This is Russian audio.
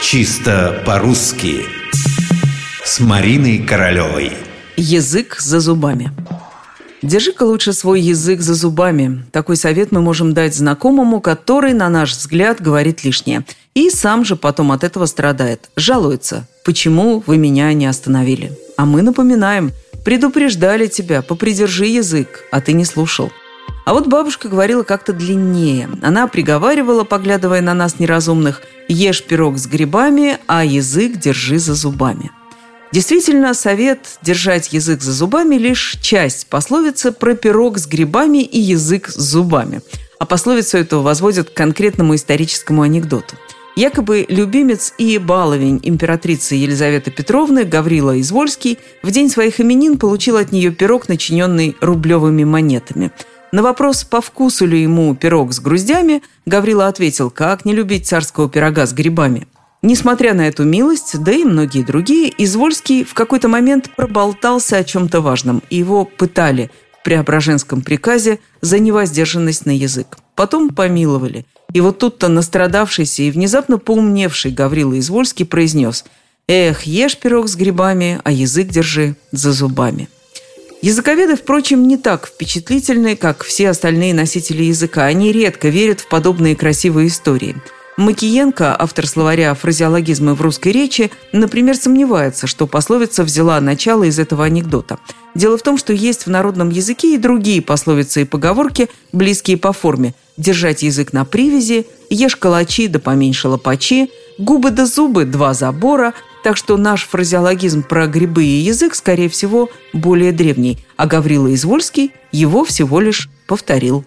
Чисто по-русски С Мариной Королевой Язык за зубами Держи-ка лучше свой язык за зубами. Такой совет мы можем дать знакомому, который, на наш взгляд, говорит лишнее. И сам же потом от этого страдает. Жалуется. Почему вы меня не остановили? А мы напоминаем. Предупреждали тебя, попридержи язык, а ты не слушал. А вот бабушка говорила как-то длиннее. Она приговаривала, поглядывая на нас неразумных, «Ешь пирог с грибами, а язык держи за зубами». Действительно, совет держать язык за зубами – лишь часть пословицы про пирог с грибами и язык с зубами. А пословицу эту возводят к конкретному историческому анекдоту. Якобы любимец и баловень императрицы Елизаветы Петровны Гаврила Извольский в день своих именин получил от нее пирог, начиненный рублевыми монетами – на вопрос, по вкусу ли ему пирог с груздями, Гаврила ответил, как не любить царского пирога с грибами. Несмотря на эту милость, да и многие другие, Извольский в какой-то момент проболтался о чем-то важном, и его пытали в Преображенском приказе за невоздержанность на язык. Потом помиловали. И вот тут-то настрадавшийся и внезапно поумневший Гаврила Извольский произнес «Эх, ешь пирог с грибами, а язык держи за зубами». Языковеды, впрочем, не так впечатлительны, как все остальные носители языка. Они редко верят в подобные красивые истории. Макиенко, автор словаря фразеологизмы в русской речи, например, сомневается, что пословица взяла начало из этого анекдота. Дело в том, что есть в народном языке и другие пословицы и поговорки, близкие по форме. «Держать язык на привязи», «Ешь калачи да поменьше лопачи», «Губы да зубы – два забора», так что наш фразеологизм про грибы и язык, скорее всего, более древний, а Гаврила Извольский его всего лишь повторил.